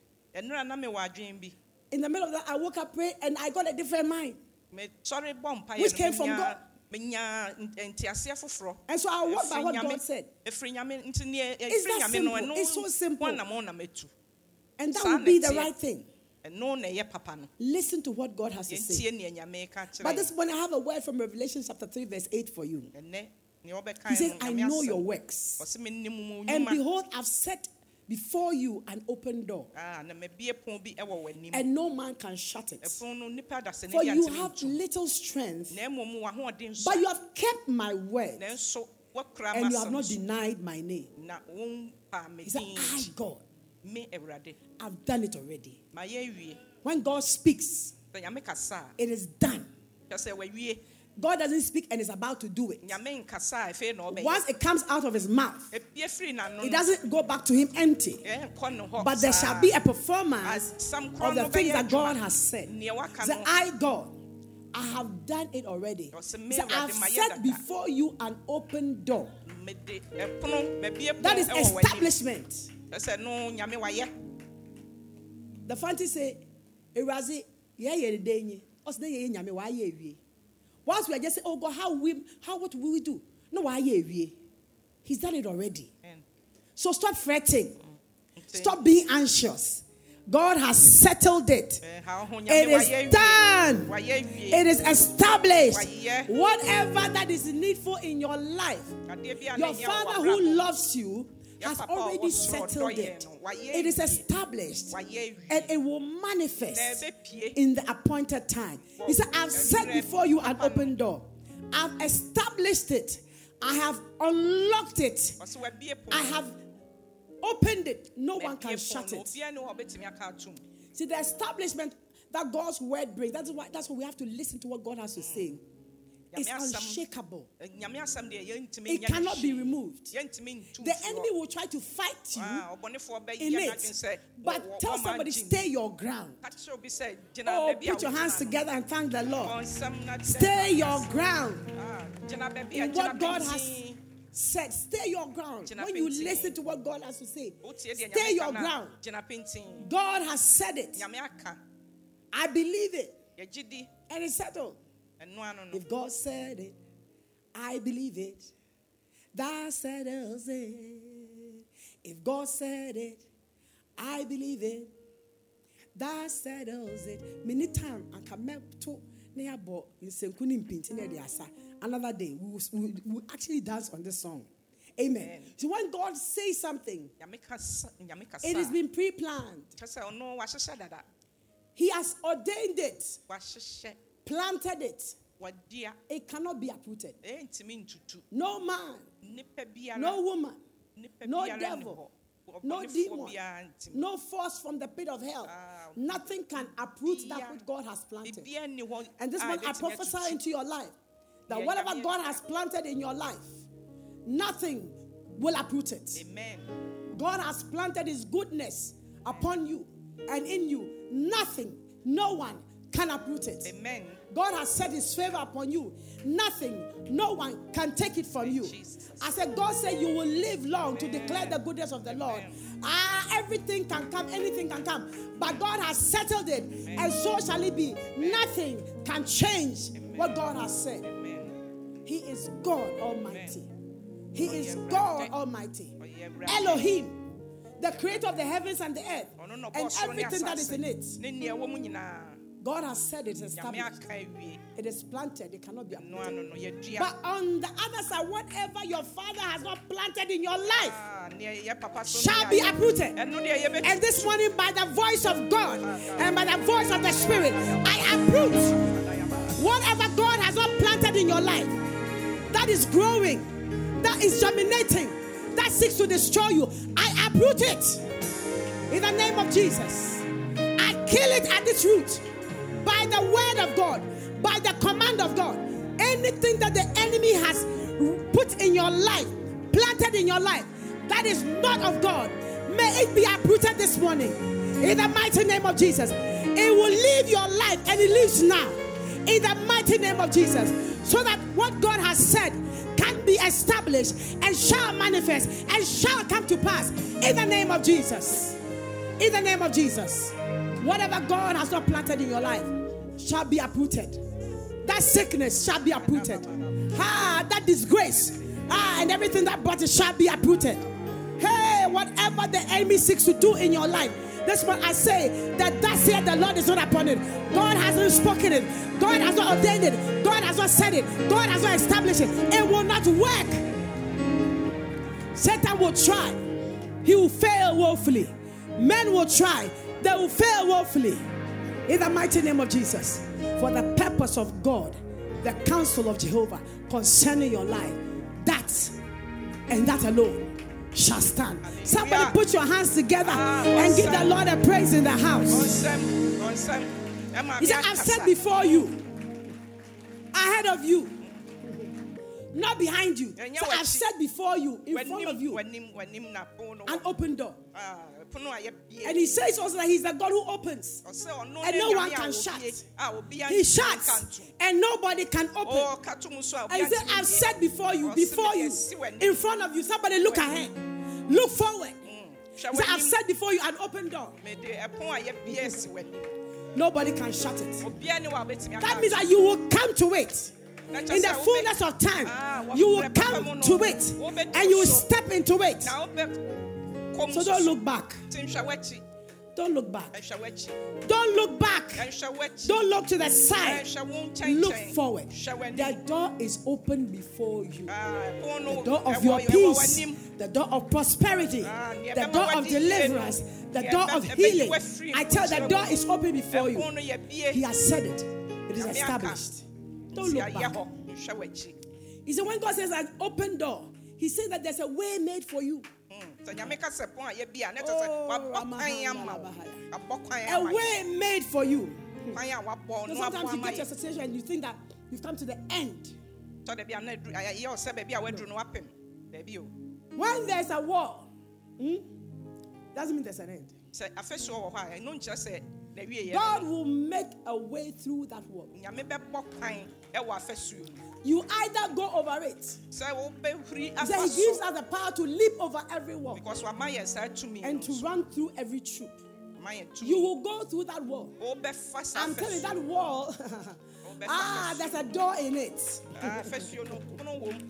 Ɛnora na mewɔ adwene bi In the middle of that, I woke up, prayed, and I got a different mind. mesɔre bɔ mpaeɛ Which came from God. menya n- nteaseɛ foforɔ And so I walked by what God said. ɛfiri nyame nti neɛ eh, It's that simple. It's so simple. ho anammɔn na matu And that would be the right thing. ɛno na ɛyɛ papa no Listen to what God has to say. yɛntie neɛ nyame ka But this morning, I have a word from Revelation chapter 3, verse 8 for you. yɛn. ɛnɛ neɛ wɔbɛka He says, I know your works. ɔse menim mu And behold, I've set before you an open door, Ah, na mabie pon bi ɛwɔ w'anim and no man can shut it. ɛpon no nipa dasani For you have little strength, na mmom w'ahoɔden so but you have kept my word, and you have not denied my name. na wompa me He said, I, God, I've done it already. When God speaks, sɛ nyame kasa a it is done. Hwɛ sɛ wawie God doesn't speak and is about to do it. nyame nkasa a afei na ɔbɛyɛ Once it comes out of his mouth, ebie firi n'ano it doesn't go back to him empty. ɛnkɔ ne hɔ But there shall be a performance of the things that God has said. Say, I, God, I have done it already. Ɔsɛ, "Me, Say, Awurade, I've set before you an open door. That is ɛpono mabie That pono is ɛwɔ w'anim establishment. Hwɛ sɛ no nyame wayɛ The fancy say, Erazi, yeah, yeah, the. Us na yeah, nyame, why yeah, Once we are just saying, oh God, how we, how what will we do? No, why? He's done it already. So stop fretting. Stop being anxious. God has settled it. ɛɛ, ha ho nyame It is done. It is established. Whatever that is needful in your life, Adeɛ bi a na your Father who loves you has already settled it. yɛn no, wayɛ It is established and it will manifest in the appointed time. He said, I've set before you an open door, I've established it, I have unlocked it, ɔsɛ wabie pono I have opened it. No one can shut it. obiara ne hɔ a ɔbɛtumi aka atom See, the establishment that God's word brings, that's why that's why we have to listen to what God has to say. It's unshakable. nyame asɛm deɛ yɛntumi It cannot be removed. The enemy will try to fight you Ah, in it. But tell somebody, stay your ground. Ka kyerɛ obi sɛ, gyina Oh, put your hands together and thank the Lord. Ɔnsɛm na kyerɛ Stay your ground Ah, gyina baabi a in what God has said. Stay your ground. When you listen to what God has to say, stay your ka no a, ground. God has said it. I believe it. And it's settled. Ɛno ano no If God said it, I believe it. That settles it. If God said it, I believe it. That settles it. Many times I can make to near bo in Senkuni Pinti near the asa. Another day we will, we will- we will actually dance on this song. Amen. Amen. So when God says something, nyame kasa nyame kasa it has been pre-planned. kyerɛ sɛ oh ɔno wahyehyɛ dada He has ordained it, planted it. It cannot be uprooted. No man, no woman, no devil, no demon, no force from the pit of hell. Ah, Nothing can uproot that which God has planted. And this one, I prophesy into your life that whatever God has planted in your life, nothing will uproot it. amen God has planted His goodness upon you and in you. Nothing, no one can uproot it. amen God has set his favor upon you. Nothing, no one can take it from you. Jesus. I said, God said you will live long to declare the goodness of the Lord. Ah, everything can come, anything can come. But God has settled it, and so shall it be. Nothing can change what God has said. amen He is God Almighty. He is God Almighty. Elohim, the creator of the heavens and the earth, and ɔbɔɔ soro ne everything that is in it. Asase ne nea ɛwɔ mu nyinaa God has said it is established. It is planted, it cannot be uprooted. ano no yɛdua But on the other side, whatever your father has not planted in your life Ah, nea yɛ papa so shall be uprooted. ɛno deɛ yɛbɛtu And this morning, by the voice of God and by the voice of the Spirit, I uproot whatever God has not planted in your life that is growing, that is germinating, that seeks to destroy you. I uproot it in the name of Jesus. I kill it at its root by the word of God, by the command of God. Anything that the enemy has put in your life, planted in your life, that is not of God, may it be uprooted this morning in the mighty name of Jesus. It will leave your life and it lives now in the mighty name of Jesus. So that what God has said can be established and shall manifest and shall come to pass in the name of Jesus. In the name of Jesus. Whatever God has not planted in your life shall be uprooted. That sickness shall be uprooted. Ah, that disgrace. Ah, and everything that brought it shall be uprooted. Hey, whatever the enemy seeks to do in your life, this one I say that that here the Lord is not upon it. God hasn't spoken it. God has not ordained it. God has not said it. God has not established it. It will not work. Satan will try. He will fail woefully. Men will try. They will fail woefully. In the mighty name of Jesus. For the purpose of God, the counsel of Jehovah concerning your life, that and that alone shall stand. Somebody put your hands together and give the. Lord a praise in the house. He said, I've said before you ahead of you, not behind you. So I've said before you, in front of you, an open door. Ah, pono a yɛbie. And he says also that he's the God who opens. And ne no one can shut. He shuts and nobody can open. Ɔka to mu so a And he said, I've said before you, before you, in front of you, somebody look ahead, look forward. Said, I've said before you, an open door. Mede ɛpon a yɛbie si w'anim. Nobody can shut it. Obia ne wa obetumi aka That means that you will come to it. In the fullness of Ah, time, you will wɔbrɛ papa mu come to it and you will step into it. So don't look back. Nti nhwɛ w'akyi. Don't look back. Don't look back. Don't look to the side. Ɛhwɛ wo nkyɛn Look forward. The door is open before you. Ah, The door of your peace, the door of prosperity, Ah, the door of w'ade yie no, deliverance, the door of healing. I tell you, the door is open before you. Ɛpon no yɛbie. He has said it. It is established. Don't look back. He said, when God says an open door, He says that there's a way made for you. Sɛ Nyame ka sɛ pon a yɛbie a, ne kyerɛ Oh, sɛ wabɔ kwan Ramahanda ama wo. Labahaya. Wabɔ kwan A way made for you. So sometimes you get a situation and you think that you've come to the end. Tɔ da bi a na aduru- ayɛ- yɛ wo sɛ baabi a woaduru no wapem. Baabi o. When there's a wall, hmm, doesn't mean there's an end. Sɛ afasuo wɔ hɔ a, ɛno nkyerɛ sɛ na awieyɛ God will make a way through that wall. Nyame bɛbɔ kwan ɛwɔ afasuo mu. You either go over it. Wobɛhuri He afa said he gives us the power to leap over every wall Because wama yɛ saa tumi and to run through every troop. Wama yɛ tumi. You will go through that wall. I'm telling you, that wall. ah, there's a door in it. Ah, afasuo no pono wɔ mu.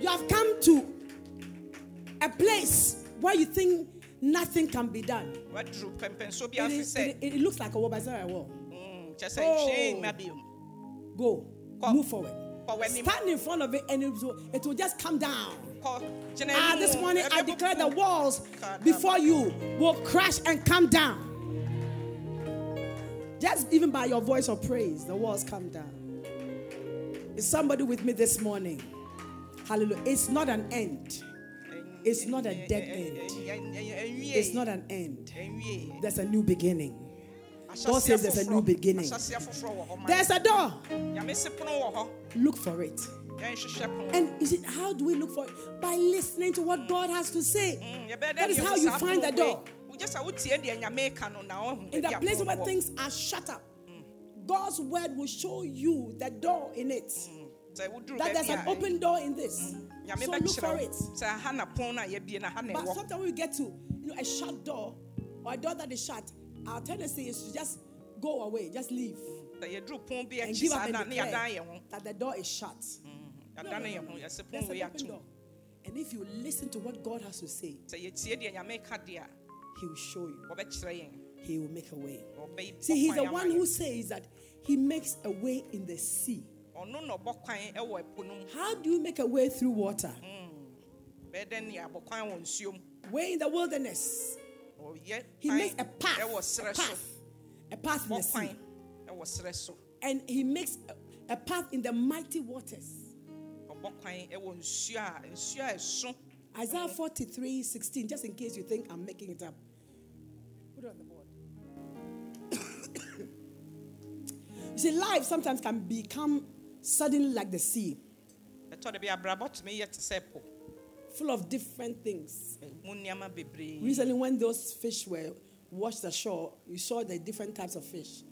You have come to a place where you think nothing can be done. Waduru pɛmpɛnso bi It, is, it, it looks like a wall, but it's not a wall. Oh. hwee mma biom. Go, move forward. Stand in front of it and it will, it will just come down. Ah, this morning I declare the walls before you will crash and come down. Just even by your voice of praise, the walls come down. Is somebody with me this morning? Hallelujah. It's not an end. It's not a dead end. It's not an end. There's a new beginning. God says there's a new beginning. Ahyɛseɛ foforɔ wɔ hɔ ma. There's a door. Look for it. And you see, how do we look for it? By listening to what God has to say. That is how you find the door. In the place where things are shut up, God's word will show you the door in it. That there's an open door in this. So look for it. But sometimes we get to you know a shut door or a door that is shut, our tendency is to just go away, just leave, Sɛ yɛduru pon bi and give up and declare that the door is shut. No, no, no, no. ho. There's an open atom. door. And if you listen to what God has to say, Sɛ yɛtie deɛ Nyame ka deɛ He will show you. He will make a way. See, He's the one who says that He makes a way in the sea. ɔno na ɔbɔ kwan ɛwɔ ɛpo no mu How do you make a way through water? bɛyɛ dɛ nea abɔ kwan wɔ nsuo Way in the wilderness. He makes a path. A path. A path in the sea. Kwan ɛwɔ serɛ so And He makes a, a path in the mighty waters. ɔbɔ kwan ɛwɔ nsuo a nsuo a ɛso Isaiah 43 16, just in case you think I'm making it up. Put it on the board. you see, life sometimes can become suddenly like the sea, ɛtɔ de bi abrabɔ tumi yɛ te sɛ po full of different things. mu nneɛma bebree Recently, when those fish were washed ashore, you saw the different types of fish.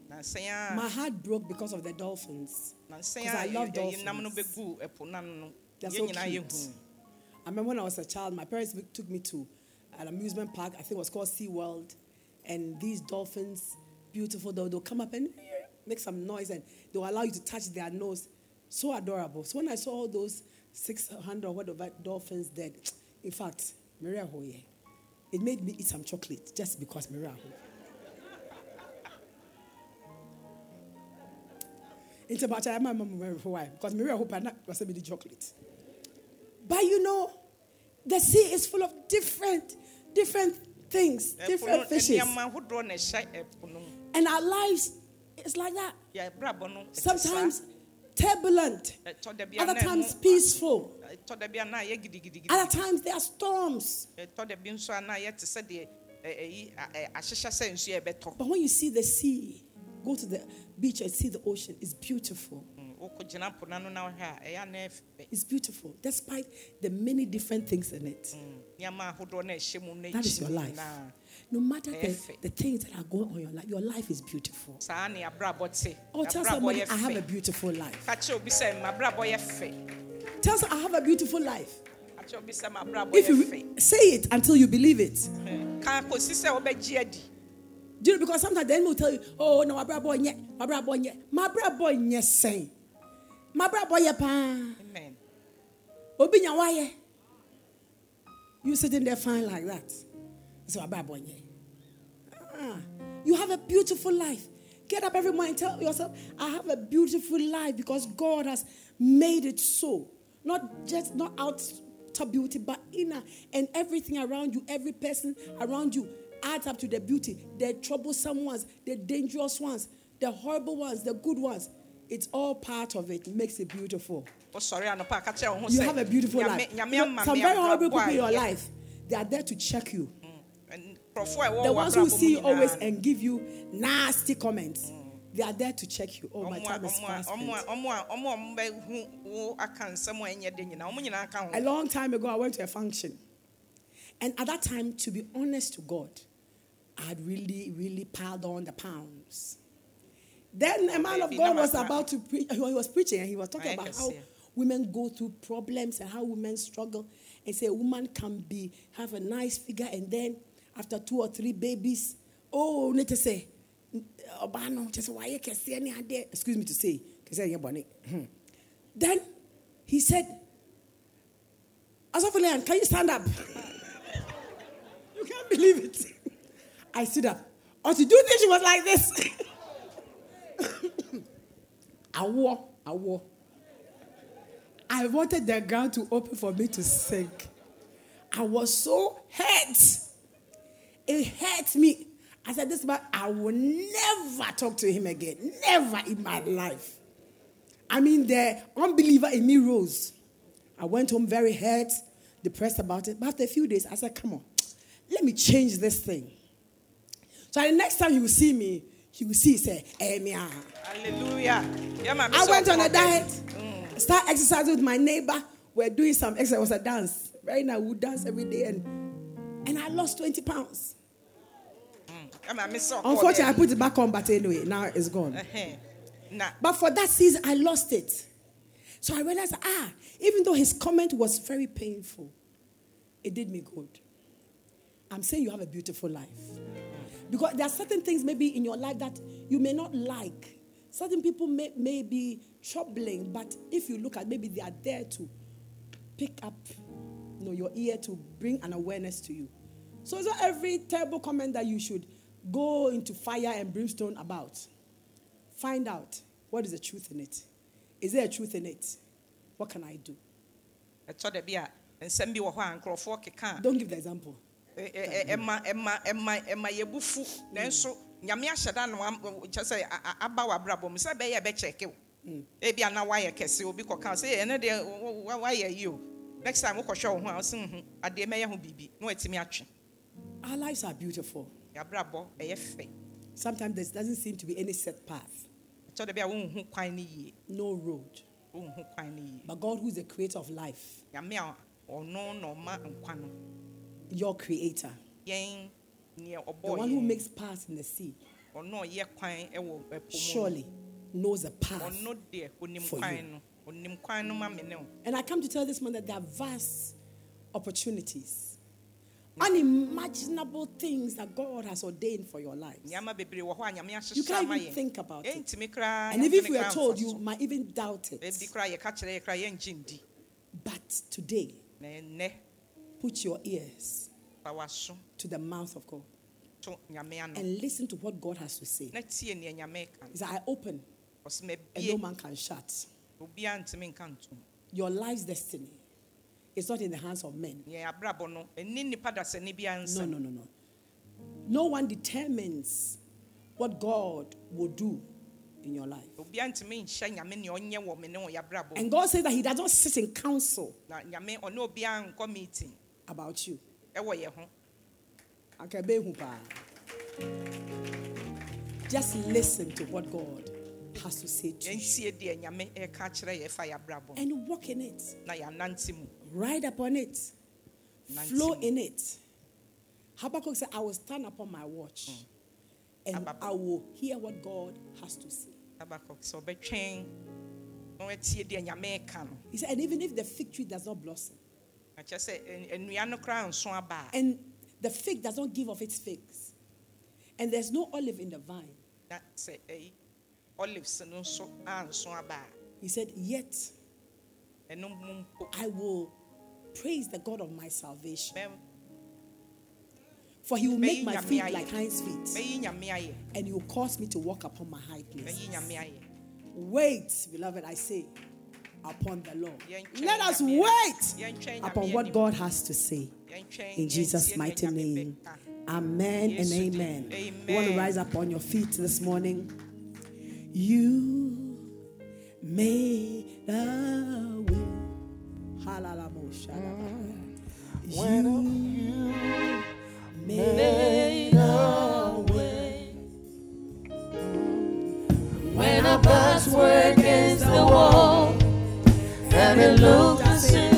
My heart broke because of the dolphins. Because I love yɛ- yɛnam no dolphins. bɛgu ɛpo nan no They're so cute. I remember when I was a child, my parents took me to an amusement park. I think it was called Sea World. And these dolphins, beautiful, they'll, they'll come up and make some noise and they'll allow you to touch their nose. So adorable. So when I saw all those 600 or whatever dolphins dead, in fact, Maria Hoye, it made me eat some chocolate just because Maria Hoye. It's about I remember why because Maria Hope I not was bit chocolate. But you know, the sea is full of different, different things, different fishes. nneɛma ahodoɔ na ɛhyɛ ɛpo no mu And our lives is like that. yɛbrabɔ no ɛte saa. Sometimes turbulent, ɛtɔ da bi a other times peaceful, other times there are storms. ɛtɔ da bi nso a na ayɛ te sɛ deɛ ɛ- ɛyi a- ɛ- ahyehyɛ sɛ nsuo a ɛbɛtɔ But when you see the sea, go to the beach and see the ocean, it's beautiful. Mm, wokɔgyina po no ano na wohwɛ a ɛyɛ ana ɛfɛ It's beautiful, despite the many different things in it. no a ɛhyɛ mu no That is your life. No matter the, the things that are going on in your life, your life is beautiful. saa ne abrabɔ te Or tell somebody, I have a beautiful life. ka kyerɛ obi sɛ mabrabɔ yɛ fɛ Tell someone, I have a beautiful life. ka kyerɛ obi sɛ mabrabɔ If you say it until you believe it. Do you know? Because sometimes the enemy will tell you, oh, no, my brother boy, my brother boy, my brother boy, yes, saying. My brother boy, pa. amen Obi nya waye. You sitting there fine like that. So my brother boy, ah, you have a beautiful life. Get up every morning and tell yourself, I have a beautiful life because God has made it so. Not just not outer beauty, but inner and everything around you, every person around you adds up to the beauty. The troublesome ones, the dangerous ones, the horrible ones, the good ones. It's all part of it. Makes it beautiful. wosɔre anɔpa a ka kyerɛ wo ho You have a beautiful life. nyame You know, ama Some very horrible people in your life, they are there to check you. ɛwɔ The ones who see you always and give you nasty comments, they are there to check you. Oh, my a- time is fast. a- spent. ɔmo a- ɔmo a ɔmo bɛhu wo aka nsɛm a ɛnyɛ de nyinaa ɔmo nyinaa ka A ho long time ago, I went to a function. And at that time, to be honest to God, I had really, really piled on the pounds. Then a man of God was about to preach, he was preaching and he was talking about how women go through problems and how women struggle. And say a woman can be have a nice figure and then after two or three babies, oh, need to say, Obano, just why you can see any idea. Excuse me to say, bonnet. Hmm. Then he said, Asafolian, can you stand up? Can't believe it. I stood up. Or to do this, she was like this. I wore, I wore. I wanted the ground to open for me to sink. I was so hurt. It hurt me. I said, This man, I will never talk to him again. Never in my life. I mean, the unbeliever in me rose. I went home very hurt, depressed about it. But after a few days, I said, Come on, let me change this thing. So the next time you see me, you will see, say, Amen. ah. hallelujah me I went on a ɔkɔ diet, start exercising with my neighbor. We're doing some exercise. It was a dance. Right now, we dance every day, and and I lost 20 pounds. baabi. Yɛ ma me sɛ ɔkɔ Unfortunately, I put it back on, but anyway, now it's gone. Ɛhɛn. na But for that season, I lost it. So I realized, ah, even though his comment was very painful, it did me good. I'm saying you have a beautiful life. Because there are certain things maybe in your life that you may not like. Certain people may, may be troubling, but if you look at maybe they are there to pick up you know, your ear to bring an awareness to you. So it's not every terrible comment that you should go into fire and brimstone about. Find out what is the truth in it. Is there a truth in it? What can I do? ɛtɔ da bi a nsɛm bi wɔ hɔ a nkurɔfoɔ keka a Don't give the example. Ɛma yɛbu fu nanso nyame ahyɛ da no am- kyɛ sɛ aba wɔ abrabɔ mu. Sɛ ɛbɛyɛ ɛbɛkyɛke wo ebi ana wayɛ kɛse obi kɔka wo sɛ ɛno deɛ wo- wo- wo- wayɛ yi o. Next time wokɔhwɛ wo ho a wosi hu adeɛ mɛyɛ ho biribi na watumi atwe. Our lives are beautiful. yɛabrabɔ ɛyɛ fɛ. Sometimes there doesn't seem to be any set path, ɛtɔ da bi a wonhu kwan no yie. No road. wonhu kwan no yie. But God, who is the creator of life, nyame a ɔno na ɔma nkwa no. Your creator, the one who makes paths in the sea, ɔno a ɔyɛ kwan ɛwɔ ɛpo mu no. surely knows a path. ɔno deɛ onim for you. kwan no onim kwan no ma me ne wo And I come to tell this man that there are vast opportunities, mm. unimaginable things that God has ordained for your life. nneɛma bebree wɔ hɔ a nyame You can't even think about it. And even if we are told, you might even doubt it. koraa yɛka kyerɛ yɛ koraa yɛngye ndi But today, put your ears to the mouth of God to nyame ano and listen to what God has to say. na tie neɛ nyame ka I open and no man can shut. Your life's destiny is not in the hands of men. no ɛni nnipa dasani biara No, no, no, no. One determines what God will do in your life. obiaa ntumi nhyɛ nyame neɛ ɔnyɛ about you. Just listen to what God has to say to you. And walk in it. Ride upon it. Flow in it. Habakkuk said, I will stand upon my watch and I will hear what God has to say. He said, and even if the fig tree does not blossom, and the fig does not give off its figs. And there's no olive in the vine. He said, Yet I will praise the God of my salvation. For he will make my feet like hinds' feet, and he will cause me to walk upon my high place." Wait, beloved, I say upon the Lord. Let us wait upon what God has to say. In Jesus' mighty name. Amen and amen. You want to rise up on your feet this morning? You made a way. You made a way. When a backs against the wall haven't looked since.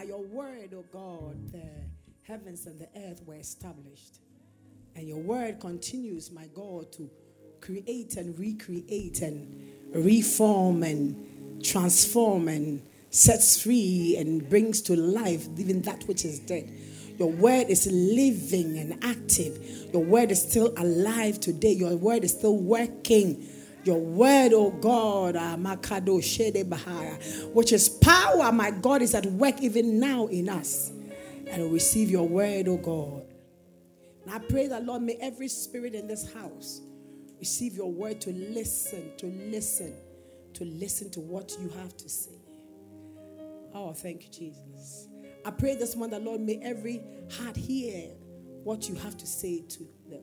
By your word, oh God, the heavens and the earth were established. And your word continues, my God, to create and recreate and reform and transform and sets free and brings to life even that which is dead. Your word is living and active. Your word is still alive today. Your word is still working. Your word, oh God, ah, which is power, my God, is at work even now in us. And receive your word, oh God. And I pray that, Lord, may every spirit in this house receive your word to listen, to listen, to listen to what you have to say. Oh, thank you, Jesus. I pray this morning that, Lord, may every heart hear what you have to say to them.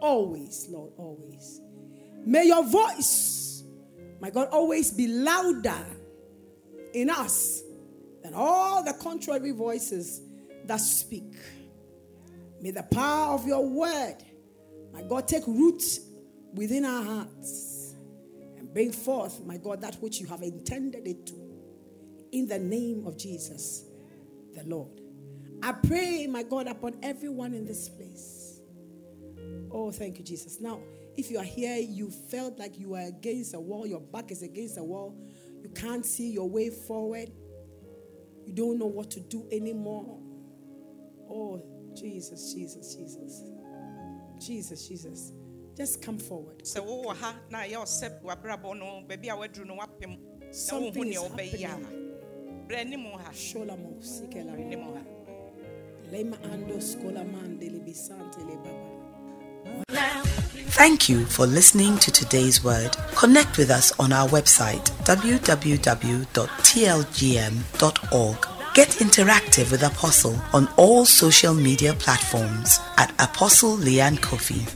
Always, Lord, always. May your voice, my God, always be louder in us than all the contrary voices that speak. May the power of your word, my God, take root within our hearts and bring forth, my God, that which you have intended it to. In the name of Jesus, the Lord. I pray, my God, upon everyone in this place. Oh, thank you, Jesus. Now, if you are here, you felt like you are against a wall, your back is against a wall, you can't see your way forward, you don't know what to do anymore. Oh, Jesus, Jesus, Jesus. Jesus, Jesus. Just come forward. sɛ wowɔ ha na ɛyɛ ɔsɛ wabrabɔ no baabi no wapem na wohu Something is nea wobɛyɛ a happening. brɛ anim ha Sholamo, Sikela, ha Lema Ando, Skolaman, Delibisante, Lebaba. Thank you for listening to today's word. Connect with us on our website www.tlgm.org. Get interactive with Apostle on all social media platforms at Apostle Leanne Coffee.